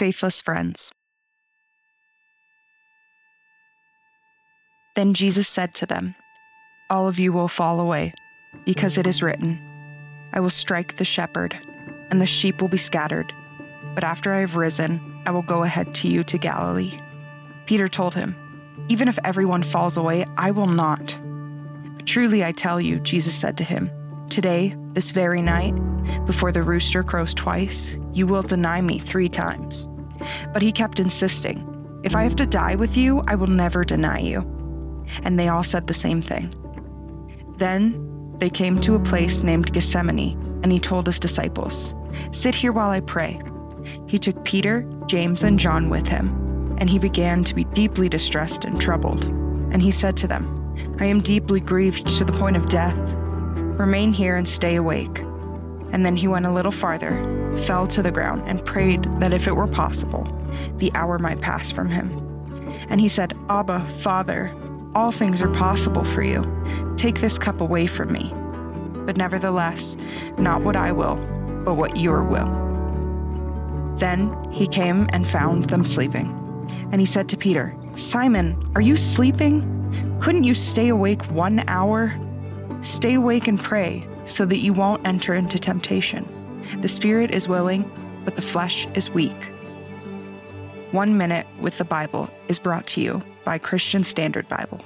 faithless friends. Then Jesus said to them, All of you will fall away, because it is written, I will strike the shepherd, and the sheep will be scattered. But after I have risen, I will go ahead to you to Galilee. Peter told him, Even if everyone falls away, I will not. Truly I tell you, Jesus said to him, Today, this very night, before the rooster crows twice, you will deny me three times. But he kept insisting, If I have to die with you, I will never deny you. And they all said the same thing. Then they came to a place named Gethsemane, and he told his disciples, Sit here while I pray. He took Peter, James, and John with him, and he began to be deeply distressed and troubled. And he said to them, I am deeply grieved to the point of death. Remain here and stay awake. And then he went a little farther, fell to the ground, and prayed that if it were possible, the hour might pass from him. And he said, Abba, Father, all things are possible for you. Take this cup away from me. But nevertheless, not what I will, but what your will. Then he came and found them sleeping. And he said to Peter, Simon, are you sleeping? Couldn't you stay awake one hour? Stay awake and pray, so that you won't enter into temptation. The spirit is willing, but the flesh is weak. One Minute with the Bible is brought to you by Christian Standard Bible.